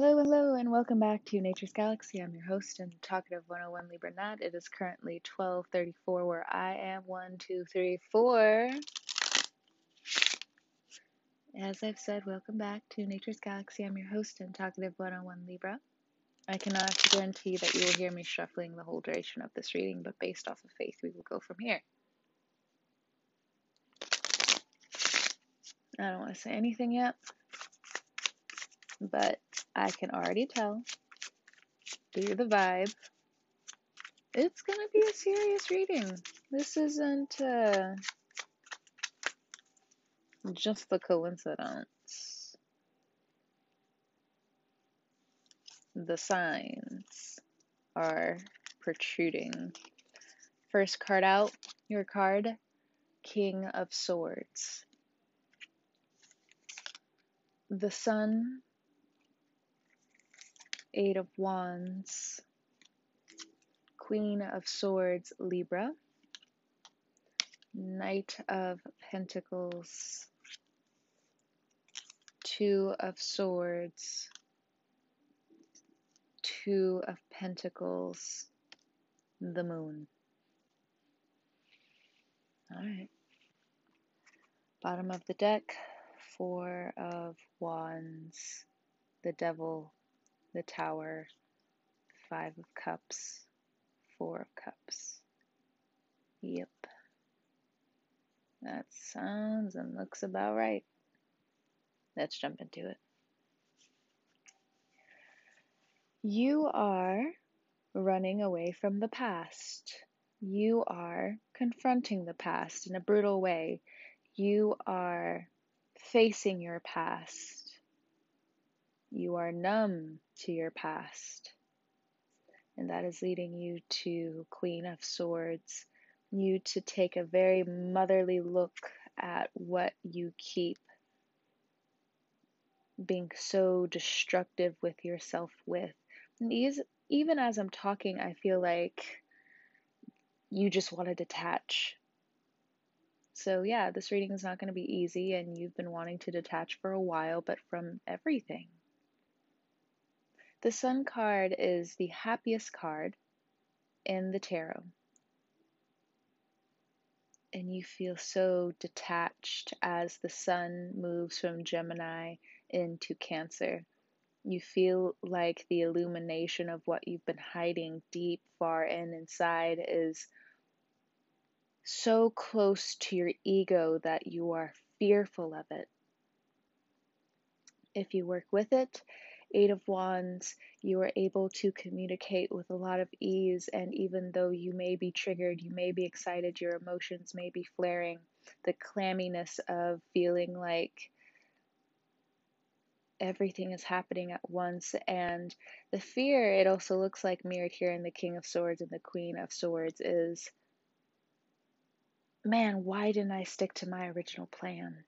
Hello, hello, and welcome back to Nature's Galaxy. I'm your host and talkative 101 Libra Nat. It is currently 12:34, where I am. One, two, three, four. As I've said, welcome back to Nature's Galaxy. I'm your host and talkative 101 Libra. I cannot guarantee that you will hear me shuffling the whole duration of this reading, but based off of faith, we will go from here. I don't want to say anything yet, but I can already tell through the vibe. It's going to be a serious reading. This isn't uh, just the coincidence. The signs are protruding. First card out, your card, King of Swords. The Sun Eight of Wands, Queen of Swords, Libra, Knight of Pentacles, Two of Swords, Two of Pentacles, the Moon. All right. Bottom of the deck, Four of Wands, the Devil, the Tower, Five of Cups, Four of Cups. Yep. That sounds and looks about right. Let's jump into it. You are running away from the past. You are confronting the past in a brutal way. You are facing your past you are numb to your past. And that is leading you to Queen of Swords, you to take a very motherly look at what you keep being so destructive with yourself with. And even as I'm talking, I feel like you just want to detach. So, yeah, this reading is not going to be easy, and you've been wanting to detach for a while, but from everything. The Sun card is the happiest card in the tarot. And you feel so detached as the sun moves from Gemini into Cancer. You feel like the illumination of what you've been hiding deep, far in inside is so close to your ego that you are fearful of it. If you work with it, Eight of Wands, you are able to communicate with a lot of ease. And even though you may be triggered, you may be excited, your emotions may be flaring, the clamminess of feeling like everything is happening at once. And the fear, it also looks like mirrored here in the King of Swords and the Queen of Swords, is man, why didn't I stick to my original plan?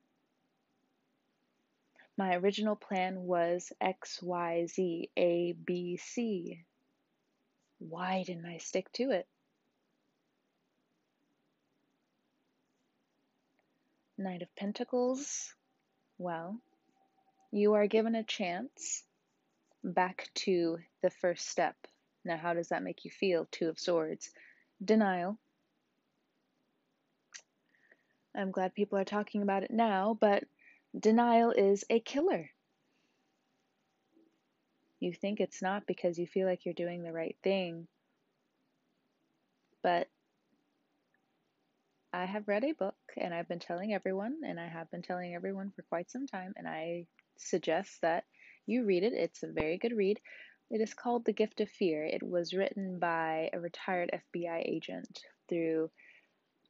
My original plan was X, Y, Z, A, B, C. Why didn't I stick to it? Knight of Pentacles. Well, you are given a chance back to the first step. Now, how does that make you feel? Two of Swords. Denial. I'm glad people are talking about it now, but Denial is a killer. You think it's not because you feel like you're doing the right thing. But I have read a book and I've been telling everyone, and I have been telling everyone for quite some time, and I suggest that you read it. It's a very good read. It is called The Gift of Fear. It was written by a retired FBI agent through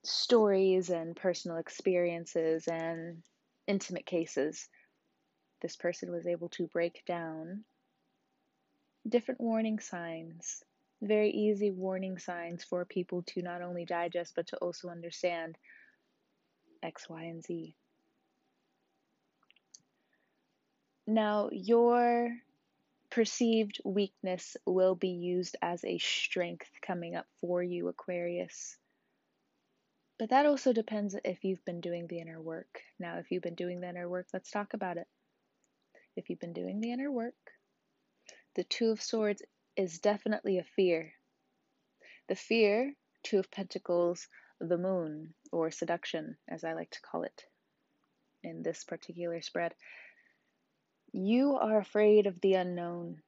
stories and personal experiences and intimate cases, this person was able to break down different warning signs, very easy warning signs for people to not only digest but to also understand X, Y, and Z. Now, your perceived weakness will be used as a strength coming up for you, Aquarius. But that also depends if you've been doing the inner work. Now, if you've been doing the inner work, let's talk about it. If you've been doing the inner work, The Two of Swords is definitely a fear. The fear, Two of Pentacles, the moon, or seduction, as I like to call it in this particular spread. You are afraid of the unknown,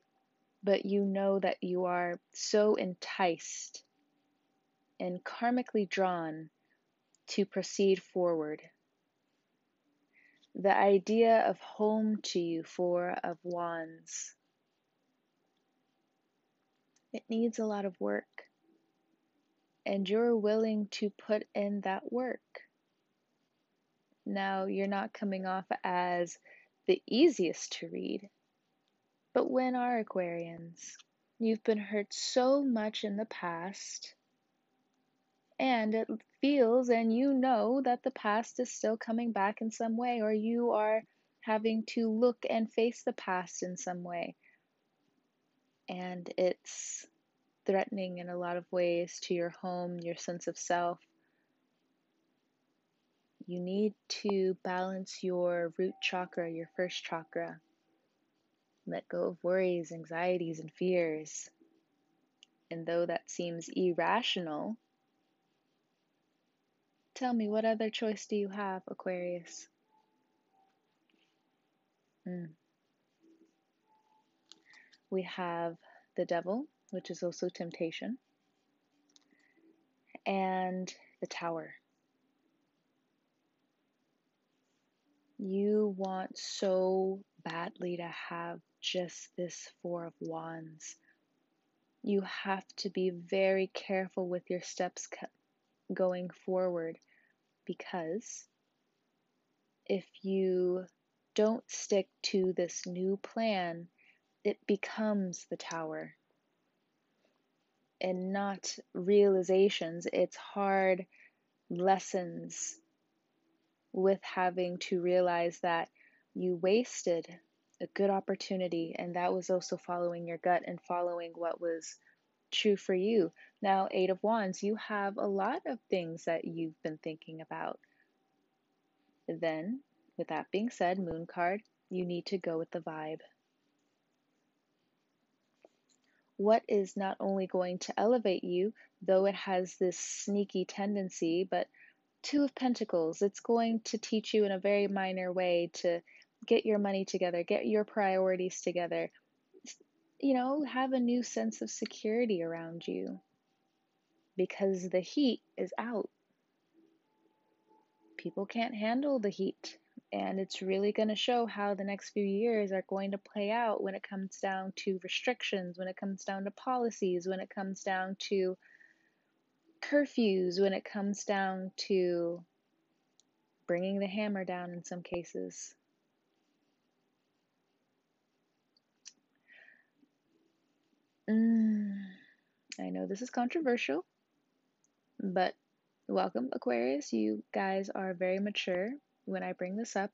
but you know that you are so enticed and karmically drawn to proceed forward. The idea of home to you, Four of Wands, it needs a lot of work, and you're willing to put in that work. Now, you're not coming off as the easiest to read, but when are Aquarians? You've been hurt so much in the past and it feels and you know that the past is still coming back in some way, or you are having to look and face the past in some way. And it's threatening in a lot of ways to your home, your sense of self. You need to balance your root chakra, your first chakra. Let go of worries, anxieties, and fears. And though that seems irrational, Tell me, what other choice do you have, Aquarius? Mm. We have the devil, which is also temptation, and the tower. You want so badly to have just this Four of Wands. You have to be very careful with your steps going forward because if you don't stick to this new plan, it becomes the tower and not realizations. It's hard lessons with having to realize that you wasted a good opportunity, and that was also following your gut and following what was true for you. Now, Eight of Wands, you have a lot of things that you've been thinking about. Then, with that being said, Moon card, you need to go with the vibe. What is not only going to elevate you, though it has this sneaky tendency, but Two of Pentacles, it's going to teach you in a very minor way to get your money together, get your priorities together, you know, have a new sense of security around you because the heat is out. People can't handle the heat, and it's really going to show how the next few years are going to play out when it comes down to restrictions, when it comes down to policies, when it comes down to curfews, when it comes down to bringing the hammer down in some cases. Mm, I know this is controversial, but welcome, Aquarius. You guys are very mature when I bring this up.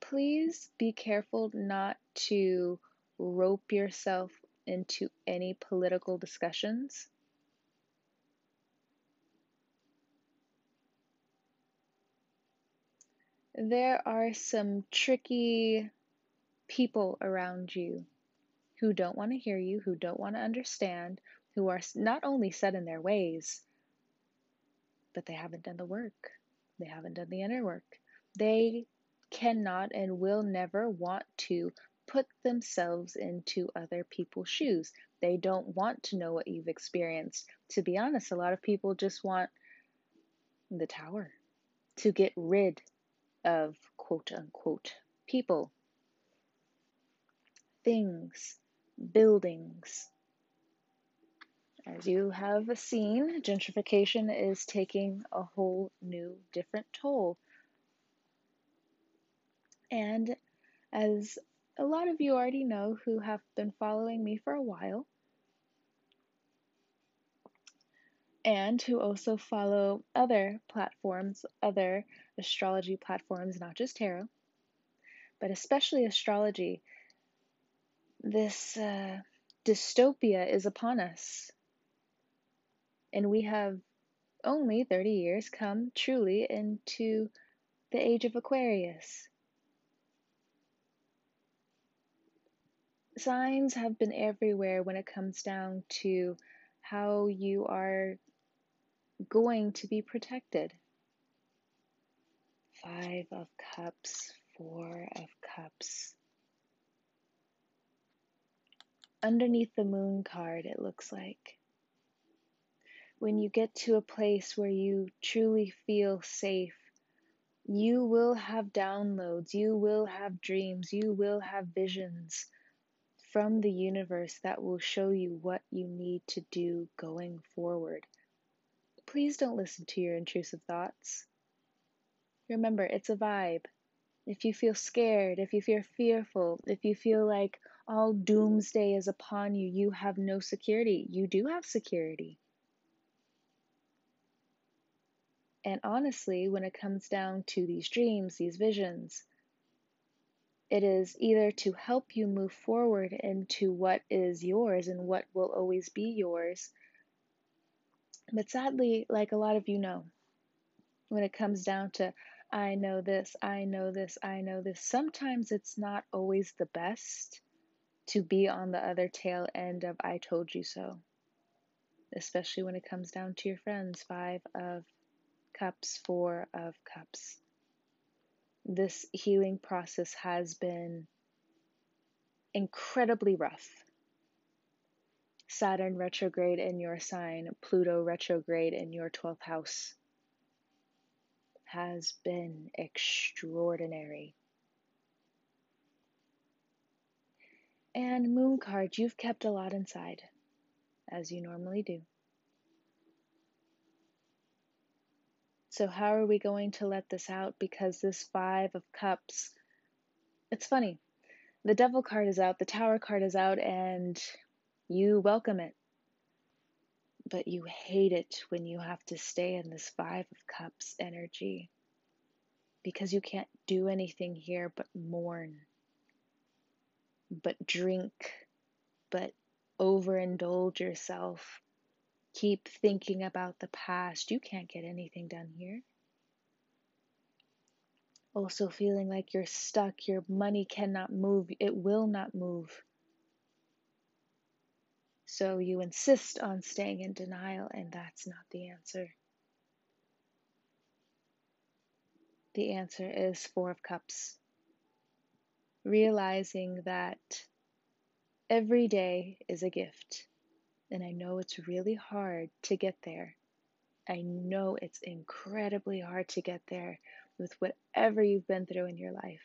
Please be careful not to rope yourself into any political discussions. There are some tricky people around you who don't want to hear you, who don't want to understand, who are not only set in their ways, but they haven't done the work. They haven't done the inner work. They cannot and will never want to put themselves into other people's shoes. They don't want to know what you've experienced. To be honest, a lot of people just want the tower to get rid of quote unquote people, things, buildings. As you have seen, gentrification is taking a whole new, different toll. And as a lot of you already know who have been following me for a while, and who also follow other platforms, other astrology platforms, not just tarot, but especially astrology, this uh, dystopia is upon us. And we have only 30 years come truly into the age of Aquarius. signs have been everywhere when it comes down to how you are going to be protected. Five of Cups, Four of Cups. Underneath the Moon card, it looks like. When you get to a place where you truly feel safe, you will have downloads, you will have dreams, you will have visions from the universe that will show you what you need to do going forward. Please don't listen to your intrusive thoughts. Remember, it's a vibe. If you feel scared, if you feel fearful, if you feel like all doomsday is upon you, you have no security. You do have security. And honestly, when it comes down to these dreams, these visions, it is either to help you move forward into what is yours and what will always be yours. But sadly, like a lot of you know, when it comes down to, I know this, I know this, I know this, sometimes it's not always the best to be on the other tail end of I told you so. Especially when it comes down to your friends. Five of cups, four of cups this healing process has been incredibly rough. Saturn retrograde in your sign, Pluto retrograde in your 12th house has been extraordinary. And moon card, you've kept a lot inside, as you normally do. So, how are we going to let this out? Because this Five of Cups, it's funny. The Devil card is out, the Tower card is out, and you welcome it. But you hate it when you have to stay in this Five of Cups energy. Because you can't do anything here but mourn, but drink, but overindulge yourself keep thinking about the past, you can't get anything done here. Also, feeling like you're stuck, your money cannot move, it will not move. So you insist on staying in denial, and that's not the answer. The answer is Four of Cups. Realizing that every day is a gift and I know it's really hard to get there. I know it's incredibly hard to get there with whatever you've been through in your life.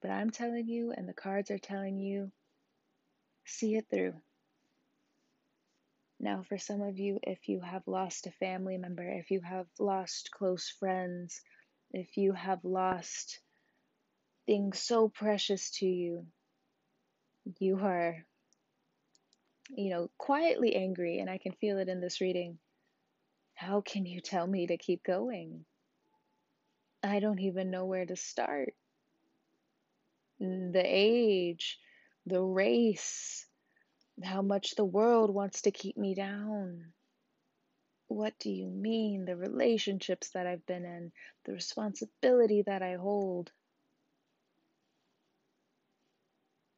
But I'm telling you, and the cards are telling you, see it through. Now, for some of you, if you have lost a family member, if you have lost close friends, if you have lost things so precious to you, you are you know, quietly angry, and I can feel it in this reading. How can you tell me to keep going? I don't even know where to start. The age, the race, how much the world wants to keep me down. What do you mean? The relationships that I've been in, the responsibility that I hold.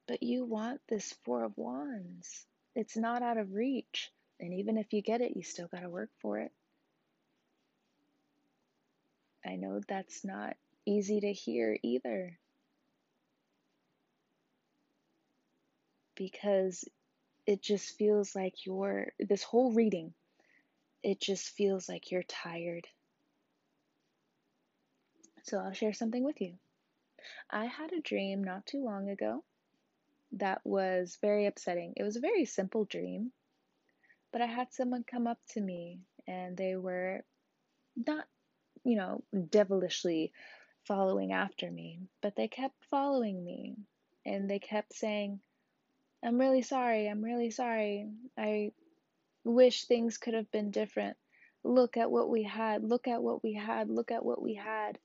But you want this Four of Wands. It's not out of reach. And even if you get it, you still got to work for it. I know that's not easy to hear either. Because it just feels like you're, this whole reading, it just feels like you're tired. So I'll share something with you. I had a dream not too long ago that was very upsetting. It was a very simple dream, but I had someone come up to me and they were not, you know, devilishly following after me, but they kept following me and they kept saying, I'm really sorry, I'm really sorry. I wish things could have been different. Look at what we had, look at what we had, look at what we had.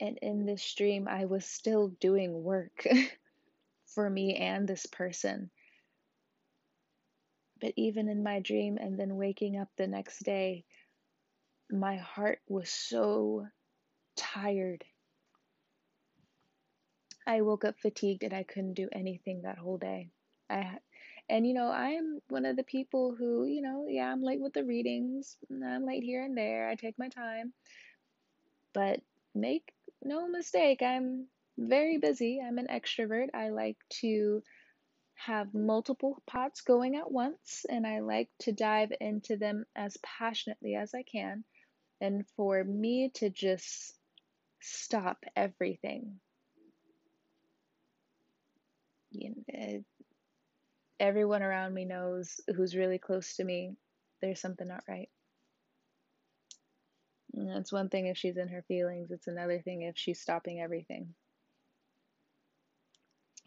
And in this dream, I was still doing work. for me and this person. But even in my dream and then waking up the next day, my heart was so tired. I woke up fatigued and I couldn't do anything that whole day. I and you know, I'm one of the people who, you know, yeah, I'm late with the readings. I'm late here and there. I take my time. But make no mistake, I'm very busy. I'm an extrovert. I like to have multiple pots going at once and I like to dive into them as passionately as I can. And for me to just stop everything, you know, eh, everyone around me knows who's really close to me, there's something not right. And it's one thing if she's in her feelings, it's another thing if she's stopping everything.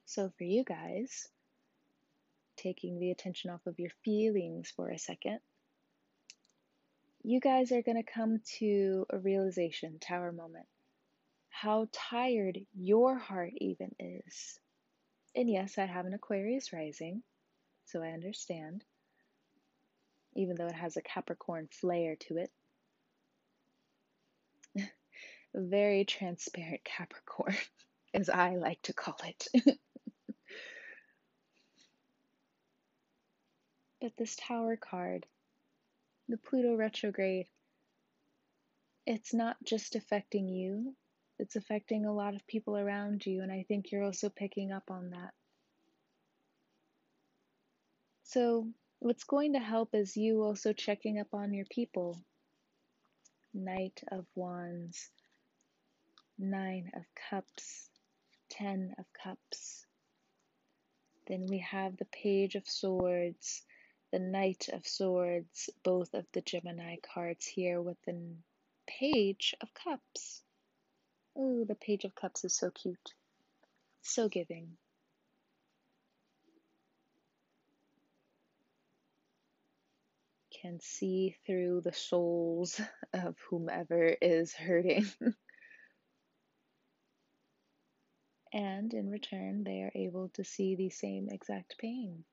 So, for you guys, taking the attention off of your feelings for a second, you guys are going to come to a realization, tower moment, how tired your heart even is. And yes, I have an Aquarius rising, so I understand, even though it has a Capricorn flair to it. Very transparent Capricorn, as I like to call it. but this Tower card, the Pluto retrograde, it's not just affecting you, it's affecting a lot of people around you, and I think you're also picking up on that. So, what's going to help is you also checking up on your people. Knight of Wands, Nine of Cups, Ten of Cups. Then we have the Page of Swords, the Knight of Swords, both of the Gemini cards here with the Page of Cups. Oh, the Page of Cups is so cute, so giving. Can see through the souls of whomever is hurting. and in return, they are able to see the same exact pain.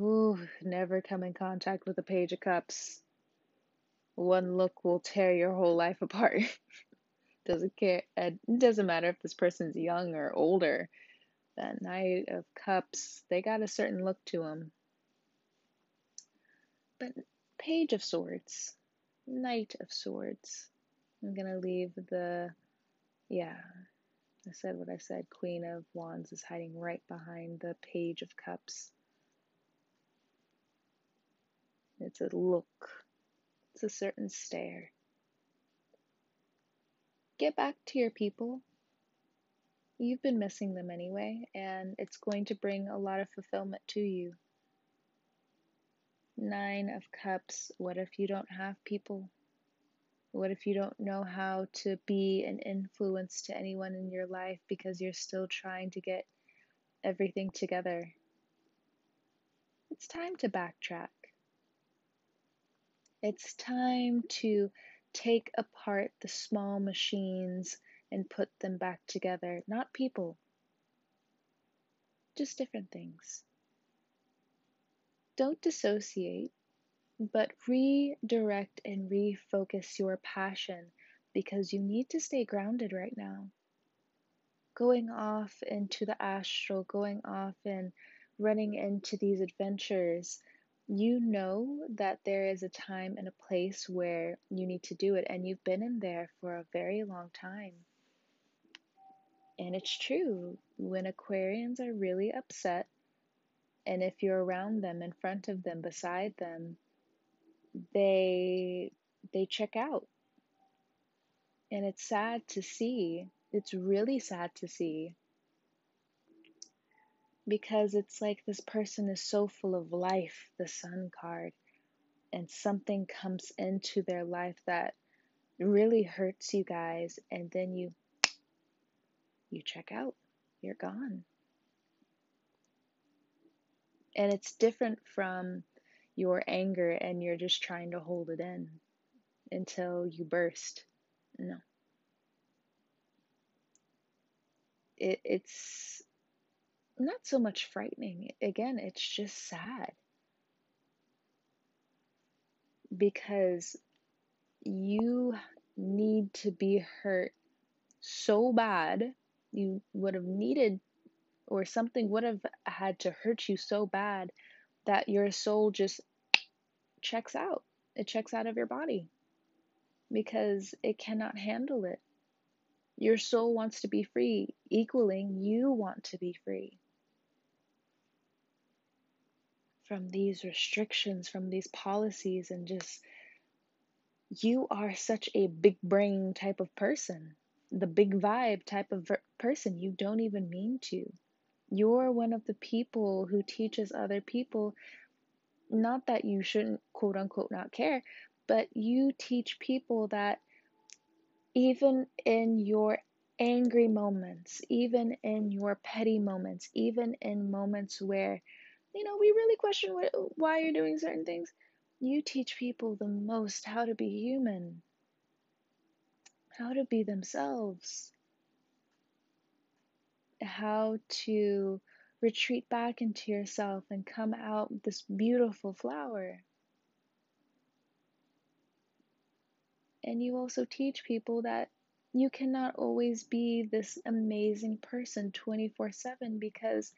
Ooh, never come in contact with a Page of Cups. One look will tear your whole life apart. doesn't care. It doesn't matter if this person's young or older. That Knight of Cups, they got a certain look to them. But Page of Swords, Knight of Swords. I'm gonna leave the, yeah, I said what I said. Queen of Wands is hiding right behind the Page of Cups. It's a look, it's a certain stare. Get back to your people. You've been missing them anyway, and it's going to bring a lot of fulfillment to you. Nine of Cups. What if you don't have people? What if you don't know how to be an influence to anyone in your life because you're still trying to get everything together? It's time to backtrack. It's time to take apart the small machines and put them back together. Not people, just different things. Don't dissociate but redirect and refocus your passion because you need to stay grounded right now. Going off into the astral, going off and running into these adventures, you know that there is a time and a place where you need to do it, and you've been in there for a very long time. And it's true, when Aquarians are really upset, and if you're around them, in front of them, beside them, they they check out. And it's sad to see. It's really sad to see. Because it's like this person is so full of life, the sun card, and something comes into their life that really hurts you guys and then you you check out. You're gone. And it's different from your anger and you're just trying to hold it in until you burst. No. It, it's not so much frightening. Again, it's just sad. Because you need to be hurt so bad, you would have needed, or something would have had to hurt you so bad that your soul just checks out. It checks out of your body because it cannot handle it. Your soul wants to be free, equaling you want to be free from these restrictions, from these policies, and just you are such a big brain type of person, the big vibe type of person. You don't even mean to. You're one of the people who teaches other people, not that you shouldn't quote unquote not care, but you teach people that even in your angry moments, even in your petty moments, even in moments where, you know, we really question what, why you're doing certain things, you teach people the most how to be human, how to be themselves, how to retreat back into yourself and come out this beautiful flower. And you also teach people that you cannot always be this amazing person 24 7 because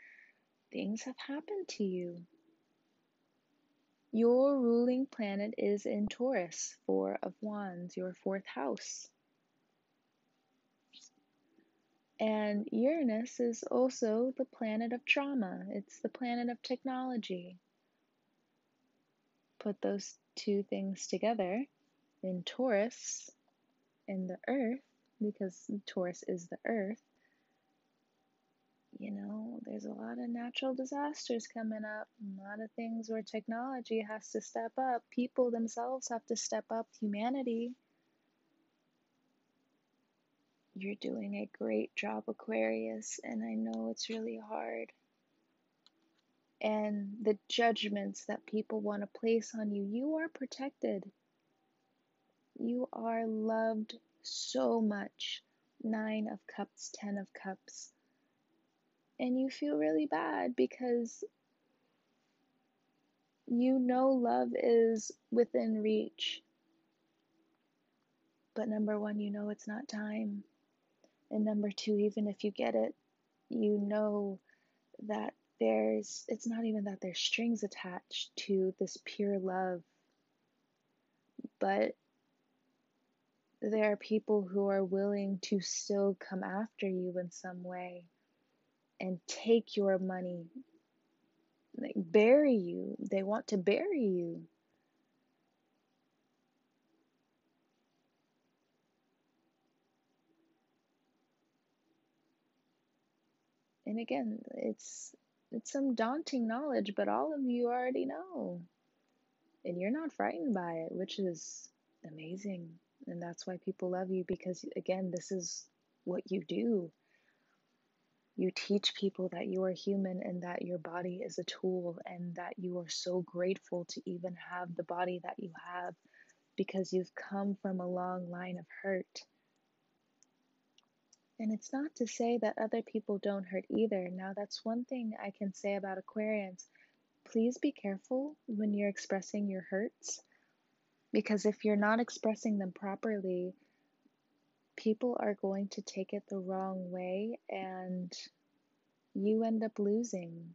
things have happened to you. Your ruling planet is in Taurus, Four of Wands, your fourth house. And Uranus is also the planet of trauma, it's the planet of technology. Put those two things together in Taurus, in the earth, because Taurus is the earth, you know, there's a lot of natural disasters coming up, a lot of things where technology has to step up, people themselves have to step up, humanity. You're doing a great job, Aquarius, and I know it's really hard. And the judgments that people want to place on you, you are protected. You are loved so much. Nine of Cups, Ten of Cups and you feel really bad because you know love is within reach. But number one, you know it's not time. And number two, even if you get it, you know that there's, it's not even that there's strings attached to this pure love, but there are people who are willing to still come after you in some way and take your money, like bury you. They want to bury you. And again, it's it's some daunting knowledge, but all of you already know. And you're not frightened by it, which is amazing. And that's why people love you because again, this is what you do. You teach people that you are human and that your body is a tool and that you are so grateful to even have the body that you have because you've come from a long line of hurt. And it's not to say that other people don't hurt either. Now, that's one thing I can say about Aquarians. Please be careful when you're expressing your hurts because if you're not expressing them properly, people are going to take it the wrong way and you end up losing.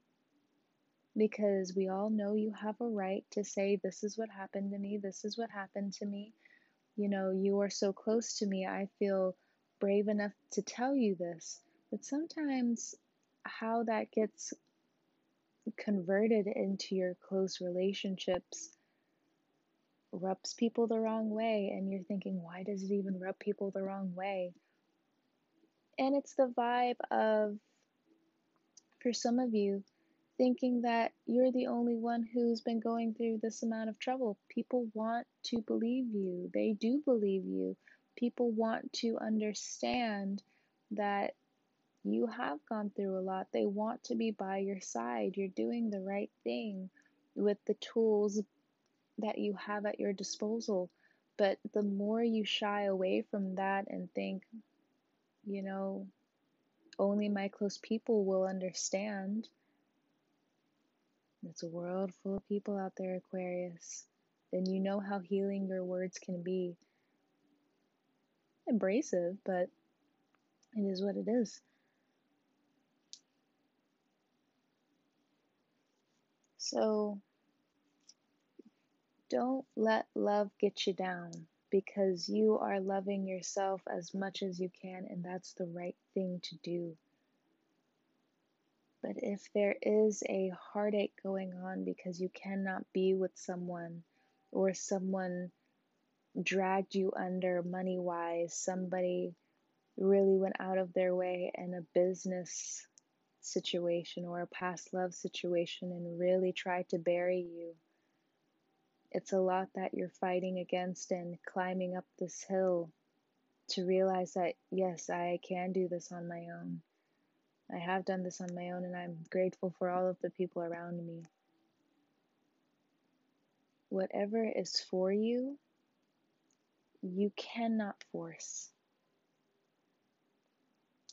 Because we all know you have a right to say, This is what happened to me, this is what happened to me. You know, you are so close to me, I feel brave enough to tell you this. But sometimes, how that gets converted into your close relationships rubs people the wrong way, and you're thinking, why does it even rub people the wrong way? And it's the vibe of, for some of you, thinking that you're the only one who's been going through this amount of trouble. People want to believe you, they do believe you. People want to understand that you have gone through a lot. They want to be by your side. You're doing the right thing with the tools that you have at your disposal. But the more you shy away from that and think, you know, only my close people will understand. It's a world full of people out there, Aquarius. Then you know how healing your words can be. abrasive, but it is what it is. So don't let love get you down because you are loving yourself as much as you can, and that's the right thing to do. But if there is a heartache going on because you cannot be with someone, or someone dragged you under money wise, somebody really went out of their way in a business situation or a past love situation and really tried to bury you. It's a lot that you're fighting against and climbing up this hill to realize that, yes, I can do this on my own. I have done this on my own, and I'm grateful for all of the people around me. Whatever is for you, you cannot force.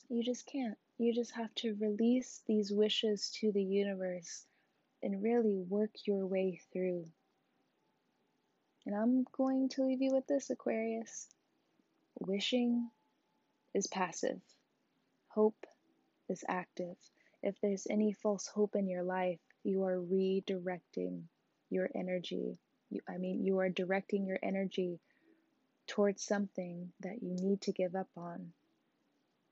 You just can't. You just have to release these wishes to the universe and really work your way through. And I'm going to leave you with this, Aquarius. Wishing is passive, hope is active. If there's any false hope in your life, you are redirecting your energy. You, I mean, you are directing your energy towards something that you need to give up on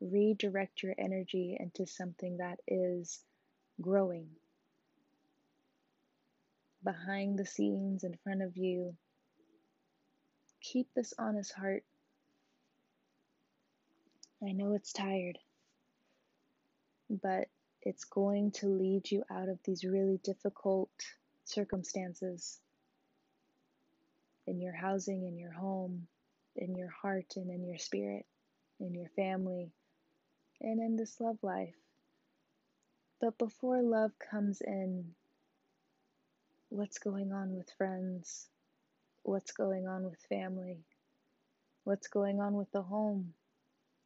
redirect your energy into something that is growing. Behind the scenes, in front of you, keep this honest heart. I know it's tired, but it's going to lead you out of these really difficult circumstances in your housing, in your home, in your heart, and in your spirit, in your family, and in this love life. But before love comes in, what's going on with friends? What's going on with family? What's going on with the home?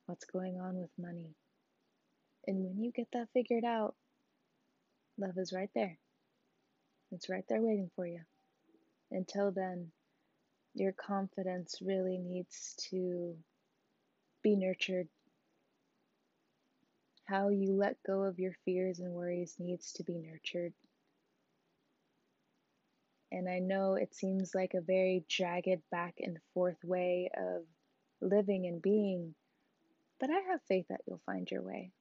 What's going on with money? And when you get that figured out, love is right there. It's right there waiting for you. Until then, your confidence really needs to be nurtured how you let go of your fears and worries needs to be nurtured. And I know it seems like a very jagged back and forth way of living and being, but I have faith that you'll find your way.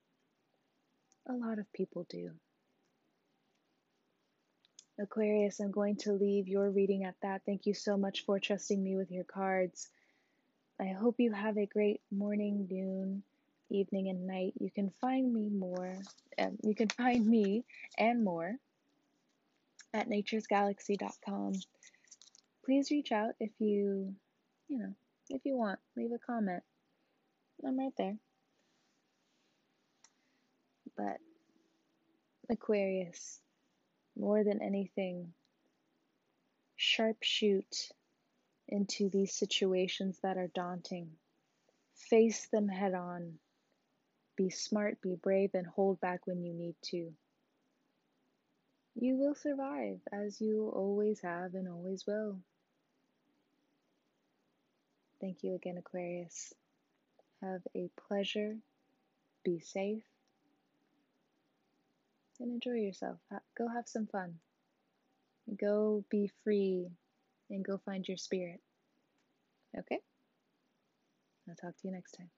A lot of people do. Aquarius, I'm going to leave your reading at that. Thank you so much for trusting me with your cards. I hope you have a great morning, noon, evening and night. You can find me more, um, you can find me and more at naturesgalaxy.com. Please reach out if you, you know, if you want, leave a comment. I'm right there. But Aquarius, more than anything, sharpshoot into these situations that are daunting. Face them head on. Be smart, be brave, and hold back when you need to. You will survive, as you always have and always will. Thank you again, Aquarius. Have a pleasure, be safe, and enjoy yourself. Go have some fun. Go be free and go find your spirit. Okay? I'll talk to you next time.